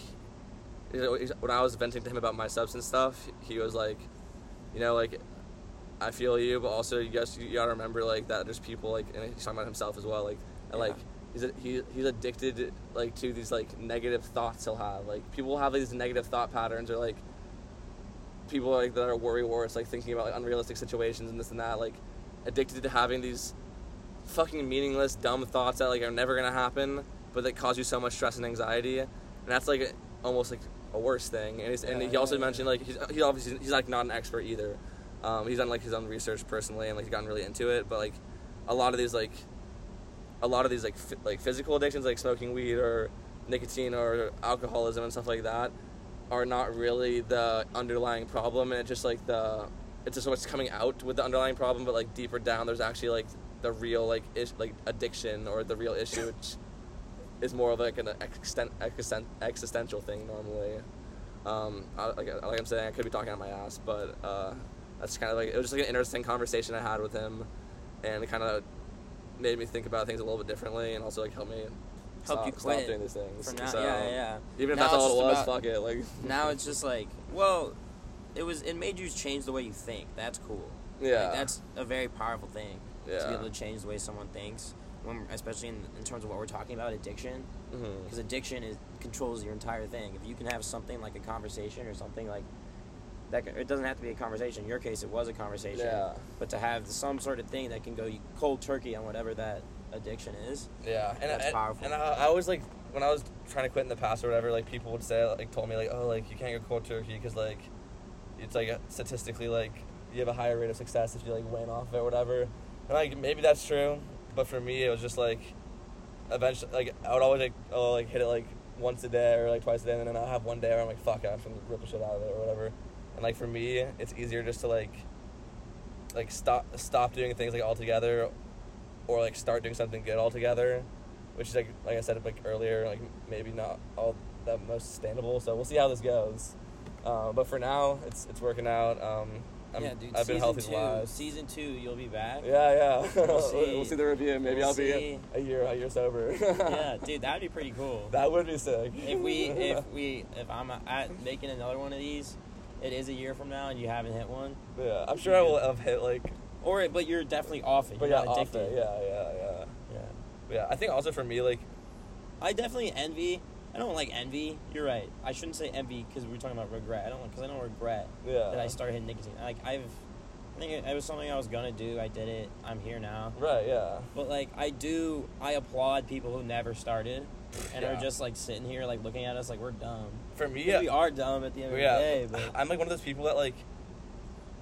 when I was venting to him about my substance stuff he was like you know like I feel you, but also you guys you gotta remember like that there's people like and he's talking about himself as well like and, like he's a, he, he's addicted like to these like negative thoughts he'll have like people will have these negative thought patterns or like people like that are worry warts like thinking about like unrealistic situations and this and that like addicted to having these fucking meaningless dumb thoughts that like are never gonna happen but that cause you so much stress and anxiety and that's like almost like a worse thing. And, he's, and Yeah, he also yeah, mentioned like he's, he's obviously he's like not an expert either. Um, he's done like his own research personally and like he's gotten really into it. But like a lot of these like a lot of these like f- like physical addictions like smoking weed or nicotine or alcoholism and stuff like that are not really the underlying problem. And it's just like the it's just what's coming out with the underlying problem. But like deeper down there's actually like the real like ish, like addiction or the real issue which is more of like an extent, existen- existential thing normally um, I, like, like I'm saying I could be talking on my ass but uh, that's kind of like it was just like an interesting conversation I had with him and it kind of made me think about things a little bit differently and also like help me Help stop, you stop quit doing these things For now, So, yeah, yeah. even if Now that's all it was about- fuck it like Now it's just like, well, it was. It made you change the way you think. That's cool. yeah Like, that's a very powerful thing Yeah. to be able to change the way someone thinks. When, especially in, in terms of what we're talking about, addiction. Mm-hmm. Because addiction is controls your entire thing. If you can have something like a conversation or something like that, can- it doesn't have to be a conversation. In your case, it was a conversation. Yeah. But to have some sort of thing that can go cold turkey on whatever that addiction is. Yeah, and That's and, powerful. and I, I always like when I was trying to quit in the past or whatever, like people would say like told me like oh like you can't go cold turkey because like it's like statistically like you have a higher rate of success if you like went off it or whatever, and like maybe that's true, but for me it was just like eventually like I would always like oh like hit it like once a day or like twice a day and then I'll have one day where I'm like fuck I'm gonna rip the shit out of it or whatever, and like for me it's easier just to like like stop stop doing things like altogether or like start doing something good altogether, which is like like I said like earlier, like maybe not all that most sustainable. So we'll see how this goes. Uh, but for now, it's it's working out. Um, I'm, yeah, dude. I've been season healthy two. Season two, you'll be back. Yeah, yeah. We'll we'll, see. see. the review. Maybe We'll I'll be a year a year sober. yeah, dude, that'd be pretty cool. that would be sick. if we if we if I'm at making another one of these, it is a year from now and you haven't hit one, yeah, I'm sure I will have hit like, or but you're definitely off it. but You're yeah, not off it. Yeah, yeah, yeah. yeah. Yeah, I think also for me, like, I definitely envy. I don't like envy. You're right. I shouldn't say envy because we are talking about regret. I don't because I don't regret yeah, that I started hitting nicotine. Like I've, I think it, it was something I was gonna do. I did it. I'm here now. right, yeah, But like I do, I applaud people who never started and Yeah. are just like sitting here like looking at us like we're dumb. for me, yeah, We are dumb at the end of yeah. the day. But I'm like one of those people that like,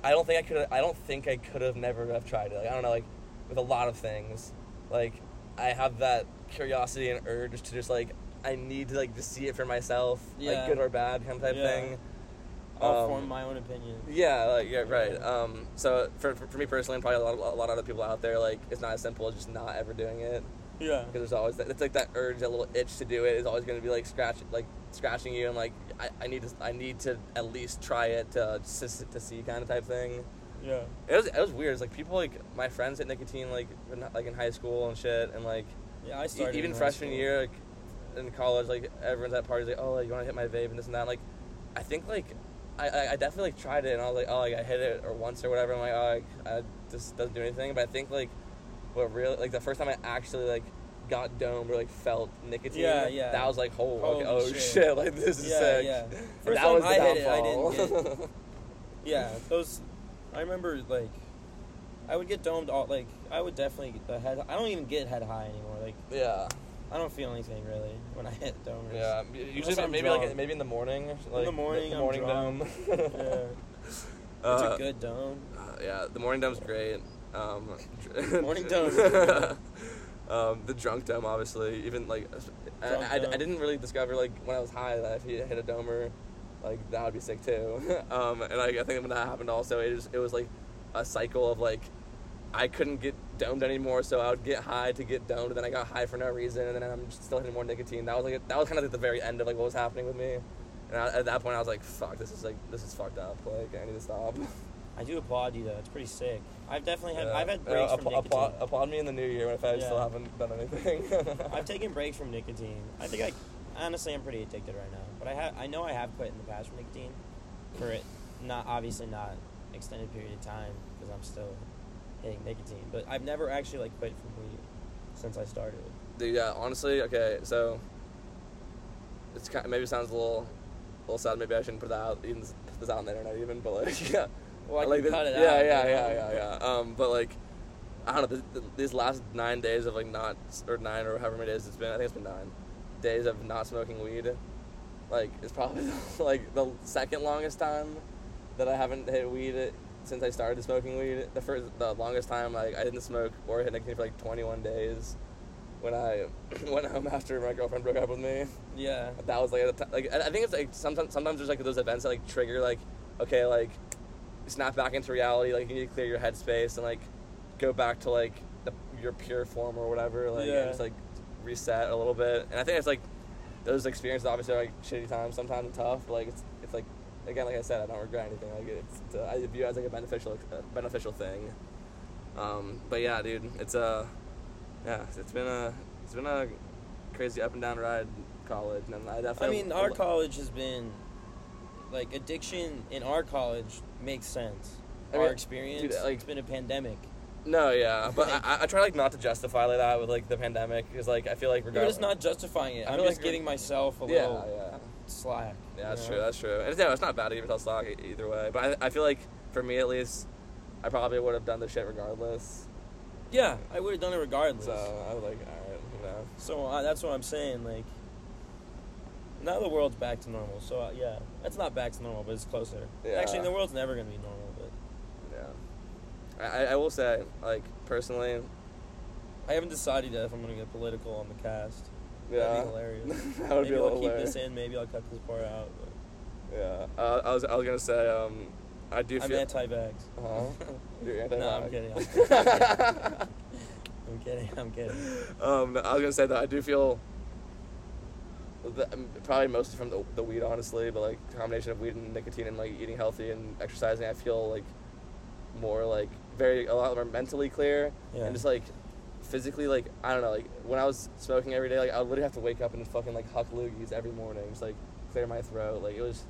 I don't think I could. I don't think I could have never have tried it. Like I don't know, like with a lot of things, like I have that curiosity and urge to just like I need to like to see it for myself, Yeah. like good or bad kind of type Yeah. thing. I'll Um, form my own opinion. Yeah, like yeah, right. Um, so for, for for me personally, and probably a lot, of, a lot of other people out there, like it's not as simple as just not ever doing it. Yeah. because there's always that, it's like that urge, that little itch to do it is always going to be like scratch, like scratching you, and like I, I need to, I need to at least try it to to, to see kind of type thing. Yeah. It was it was weird. It's like people like my friends hit nicotine like in, like in high school and shit, and like Yeah. I started even freshman school. year like, in college, like everyone's at parties like, oh, like, you want to hit my vape and this and that. Like, I think like. I, I, I definitely like, tried it and I was like, oh, like I hit it or once or whatever. I'm like, oh, like, I, this doesn't do anything. But I think like, what really like the first time I actually like got domed or like felt nicotine. Yeah, yeah. That was like, oh, Holy okay, oh shit. shit. like this is Yeah, sick. yeah. First that time was the I hit it, I downfall. didn't get- Yeah. Those. I remember like, I would get domed all like I would definitely get the head. I don't even get head high anymore. Like yeah, I don't feel anything really when I hit domers. yeah. Usually I'm maybe drunk. like maybe in the morning, like the morning, the morning dome. Yeah. It's Uh, a good dome. Uh, yeah, the morning dome's great. Um, Morning good. um, the drunk dome, obviously. Even like, I, I. I didn't really discover like when I was high that if you hit a domer, like that would be sick too. um, and like, I think when that happened, also it was it was like a cycle of like I couldn't get domed anymore, so I would get high to get domed, and then I got high for no reason, and then I'm still hitting more nicotine. That was like that was kind of like the very end of like what was happening with me. And I, at that point, I was like, "Fuck, this is like this is fucked up. Like, I need to stop." I do applaud you though. It's pretty sick. I've definitely had. Yeah. I've had Yeah, breaks from nicotine. applaud, applaud me in the new year if I still haven't done anything. I've taken breaks from nicotine. I think I honestly I'm pretty addicted right now. But I have I know I have quit in the past from nicotine. For it not obviously not extended period of time because I'm still hitting nicotine. But I've never actually like quit from weed since I started. Dude, yeah, honestly, okay, so it's kind maybe it sounds a little, a little sad. Maybe I shouldn't put that out, even put this out on the internet, even. But like, yeah, Well, I like this- cut it yeah, out, yeah, but- yeah, yeah, yeah. Um, but like, I don't know. Th- th- these last nine days of like not or nine or however many days it's been. I think it's been nine days of not smoking weed. Like, it's probably like the second longest time that I haven't hit weed since I started smoking weed. The first, the longest time like I didn't smoke or hit nicotine for like 21 days. When I went home after my girlfriend broke up with me, Yeah. that was like t- like I think it's like sometimes sometimes there's like those events that like trigger like okay like snap back into reality like you need to clear your headspace and like go back to like the, your pure form or whatever like Yeah. just like reset a little bit and I think it's like those experiences obviously are like shitty times sometimes tough but like it's again like I said I don't regret anything like it's, it's a, I view it as like a beneficial uh, beneficial thing um, but yeah dude it's a yeah it's been a it's been a crazy up and down ride college and I definitely. I mean, our college has been like addiction in our college makes sense. I our experience, dude, like- it's been a pandemic. No, yeah, but I, I try like not to justify like that with like the pandemic because like I feel like regardless. it's not justifying it. I I'm just like giving myself a Yeah, little yeah, slack. yeah. That's true. That's true. And it's, it's not bad to give yourself slack either way. But I, I feel like for me at least, I probably would have done the shit regardless. Yeah, I would have done it regardless. So I was like, all right, you know. So uh, that's what I'm saying. Like, now the world's back to normal. So uh, yeah, that's not back to normal, but it's closer. Yeah. Actually, the world's never gonna be normal. But Yeah. I, I- I will say, like personally, I haven't decided yet if I'm gonna get political on the cast. Yeah, That'd be hilarious. that would maybe be I'll little keep this in. Maybe I'll cut this part out. But Yeah, uh, I was I was gonna say, um, I do feel I'm feel. anti-vax. Huh? You're anti no, I'm kidding. I'm kidding. I'm kidding. um, I was gonna say that I do feel that, um, probably mostly from the, the weed, honestly, but like combination of weed and nicotine and like eating healthy and exercising, I feel like more like very a lot more mentally clear Yeah. and just like physically like I don't know like when I was smoking every day like I would literally have to wake up and fucking like huck loogies every morning just like clear my throat like it was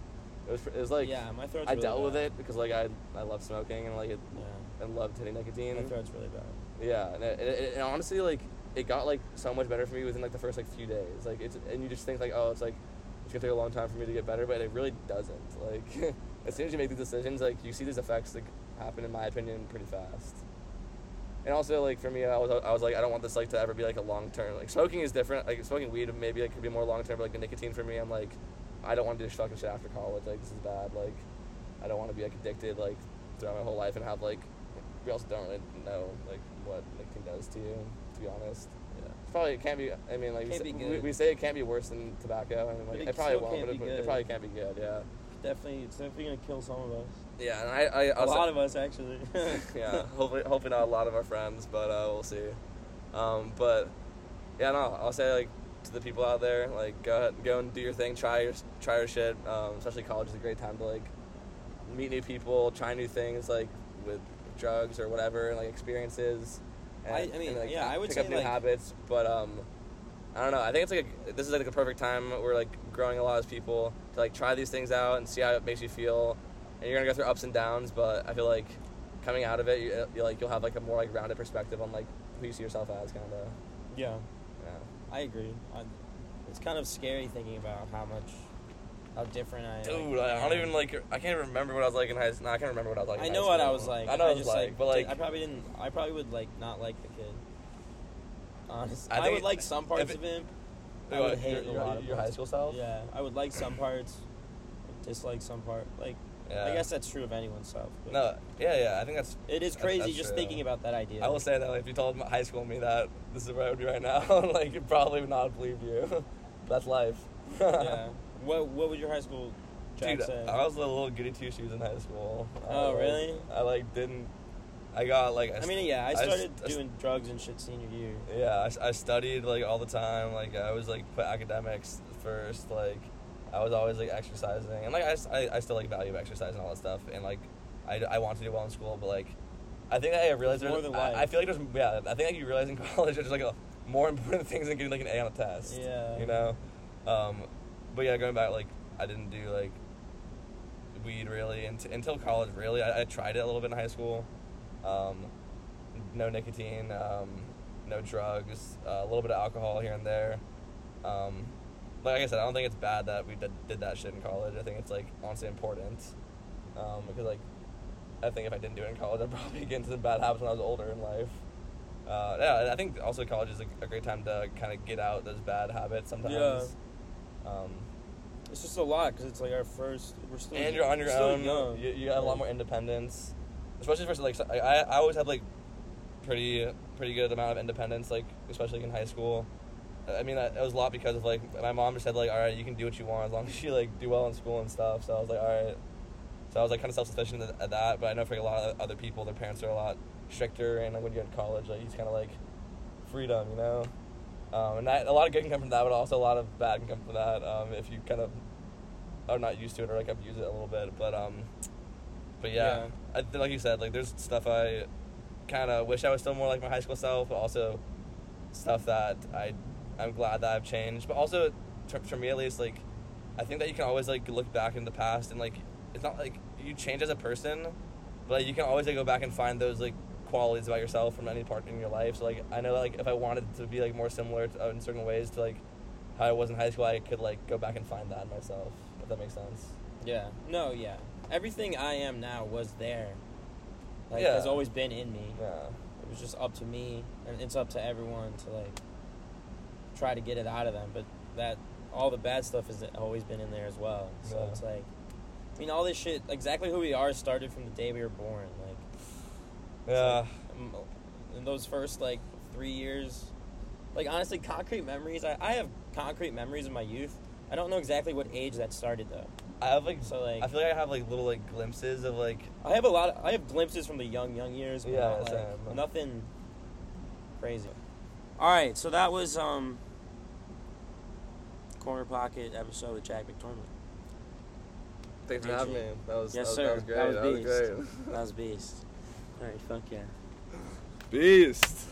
it was it was like yeah, my throat I really dealt with it because like I I love smoking and like it, Yeah, and loved hitting nicotine. My throat's really bad. yeah and, it, it, and honestly like it got like so much better for me within like the first like few days like it's and you just think like oh it's like it's gonna take a long time for me to get better but it really doesn't like as soon as you make these decisions like you see these effects like happen in my opinion pretty fast and also like for me I was I was like I don't want this like to ever be like a long term like smoking is different like smoking weed maybe like could be more long term but like the nicotine for me I'm like I don't want to do this fucking shit after college like this is bad like I don't want to be like addicted like throughout my whole life and have like we also don't really know like what nicotine does to you to be honest Yeah. it's probably it can't be I mean like we say, we, we say it can't be worse than tobacco and like it it, probably won't but it, it probably can't be good yeah Definitely, it's definitely gonna kill some of us. Yeah and I I A also, lot of us actually. yeah, hopefully, hopefully not a lot of our friends, but uh, we'll see. Um, but yeah, no, I'll say like to the people out there, like go ahead, go and do your thing, try your try your shit. Um, especially college is a great time to like meet new people, try new things, like with drugs or whatever, and like experiences. And, I- I mean, and, like, yeah, I would pick say, up new like- habits, but um. I don't know. I think it's like a, this is like a perfect time. We're like growing a lot as people to like try these things out and see how it makes you feel. And you're gonna go through ups and downs, but I feel like coming out of it, you, you like you'll have like a more like rounded perspective on like who you see yourself as, kind of. yeah, Yeah. I agree. I, it's kind of scary thinking about how much, how different I. Am. Dude, like, I don't even like. I can't even remember what I was like in high school. No, I can't remember what I was like. I in know high what I was like. I know what I was just, like, but like, I probably didn't. I probably would like not like the kid. Honestly, I I, would like some parts it- of him. I would hate your, a your, of your high school self. Yeah, I would like some parts, dislike some part. Like, Yeah. I guess that's true of anyone's self. but No. Yeah, yeah. I think that's. it is that's- crazy that's just true. thinking about that idea. I will say that like, if you told my high school me that this is where I would be right now, like you'd probably would not believe you. that's life. yeah. What What would your high school Jack Dude, say? I was a little goody two shoes in high school. I, Oh, really? I like didn't. I got like. I mean, yeah, I started st- doing drugs and shit senior year. Yeah, I, I studied like all the time. Like I was like put academics first. Like I was always like exercising, and like I, I still like value exercise and all that stuff. And like I, I want to do well in school, but like I think I realized There's more there's- than I. I feel like there's yeah. I think like you realize in college there's like a more important things than getting like an A on a test. Yeah. You know, um, but yeah, going back like I didn't do like weed really unt- until college. Really, I, I tried it a little bit in high school. Um, no nicotine, um, no drugs, uh, a little bit of alcohol here and there. Um, like I said, I don't think it's bad that we did, did that shit in college. I think it's like honestly important um, because like I think if I didn't do it in college, I'd probably get into some bad habits when I was older in life. Uh, yeah, I think also college is a, a great time to kind of get out those bad habits sometimes. Yeah. Um, It's just a lot because it's like our first. We're still. and you're on your own. Young. You, you have a lot more independence, especially for like I, I I always had like pretty pretty good amount of independence, like especially in high school. I mean, that, it was a lot because of like my mom just said like, all right, you can do what you want as long as you like do well in school and stuff. So I was like, all right. So I was like kind of self sufficient at, at that, but I know for a lot of other people, their parents are a lot stricter, and like when you're in college, like you just kind of like freedom, you know. Um, and that a lot of good can come from that, but also a lot of bad can come from that um, if you kind of are not used to it or like abuse it a little bit. But um, but yeah, I, like you said, like there's stuff I kind of wish I was still more like my high school self, but also stuff that I I'm glad that I've changed. But also for, for me at least, like I think that you can always like look back in the past and like it's not like you change as a person, but like, you can always like go back and find those like qualities about yourself from any part in your life. So like I know like if I wanted to be like more similar to, uh, in certain ways to like how I was in high school, I could like go back and find that in myself. If that makes sense. Yeah. No. Yeah. Everything I am now was there. Like Yeah. has always been in me. Yeah. It was just up to me, and it's up to everyone to like try to get it out of them. But that all the bad stuff has always been in there as well. So Yeah. it's like, I mean, all this shit, exactly who we are, started from the day we were born. Like, Yeah. um, in those first like three years, like honestly, concrete memories. I, I have concrete memories of my youth. I don't know exactly what age that started though. I have like So like, I feel like I have like little like glimpses of like I have a lot. Of, I have glimpses from the young, young years. But Yeah, not, like, nothing crazy. All right, so that was um, corner pocket episode with Jack Macdorman. Thanks for having me. That was Yes, that, sir. was great. That was That was beast. great. That was beast. All right, fuck yeah. Beast.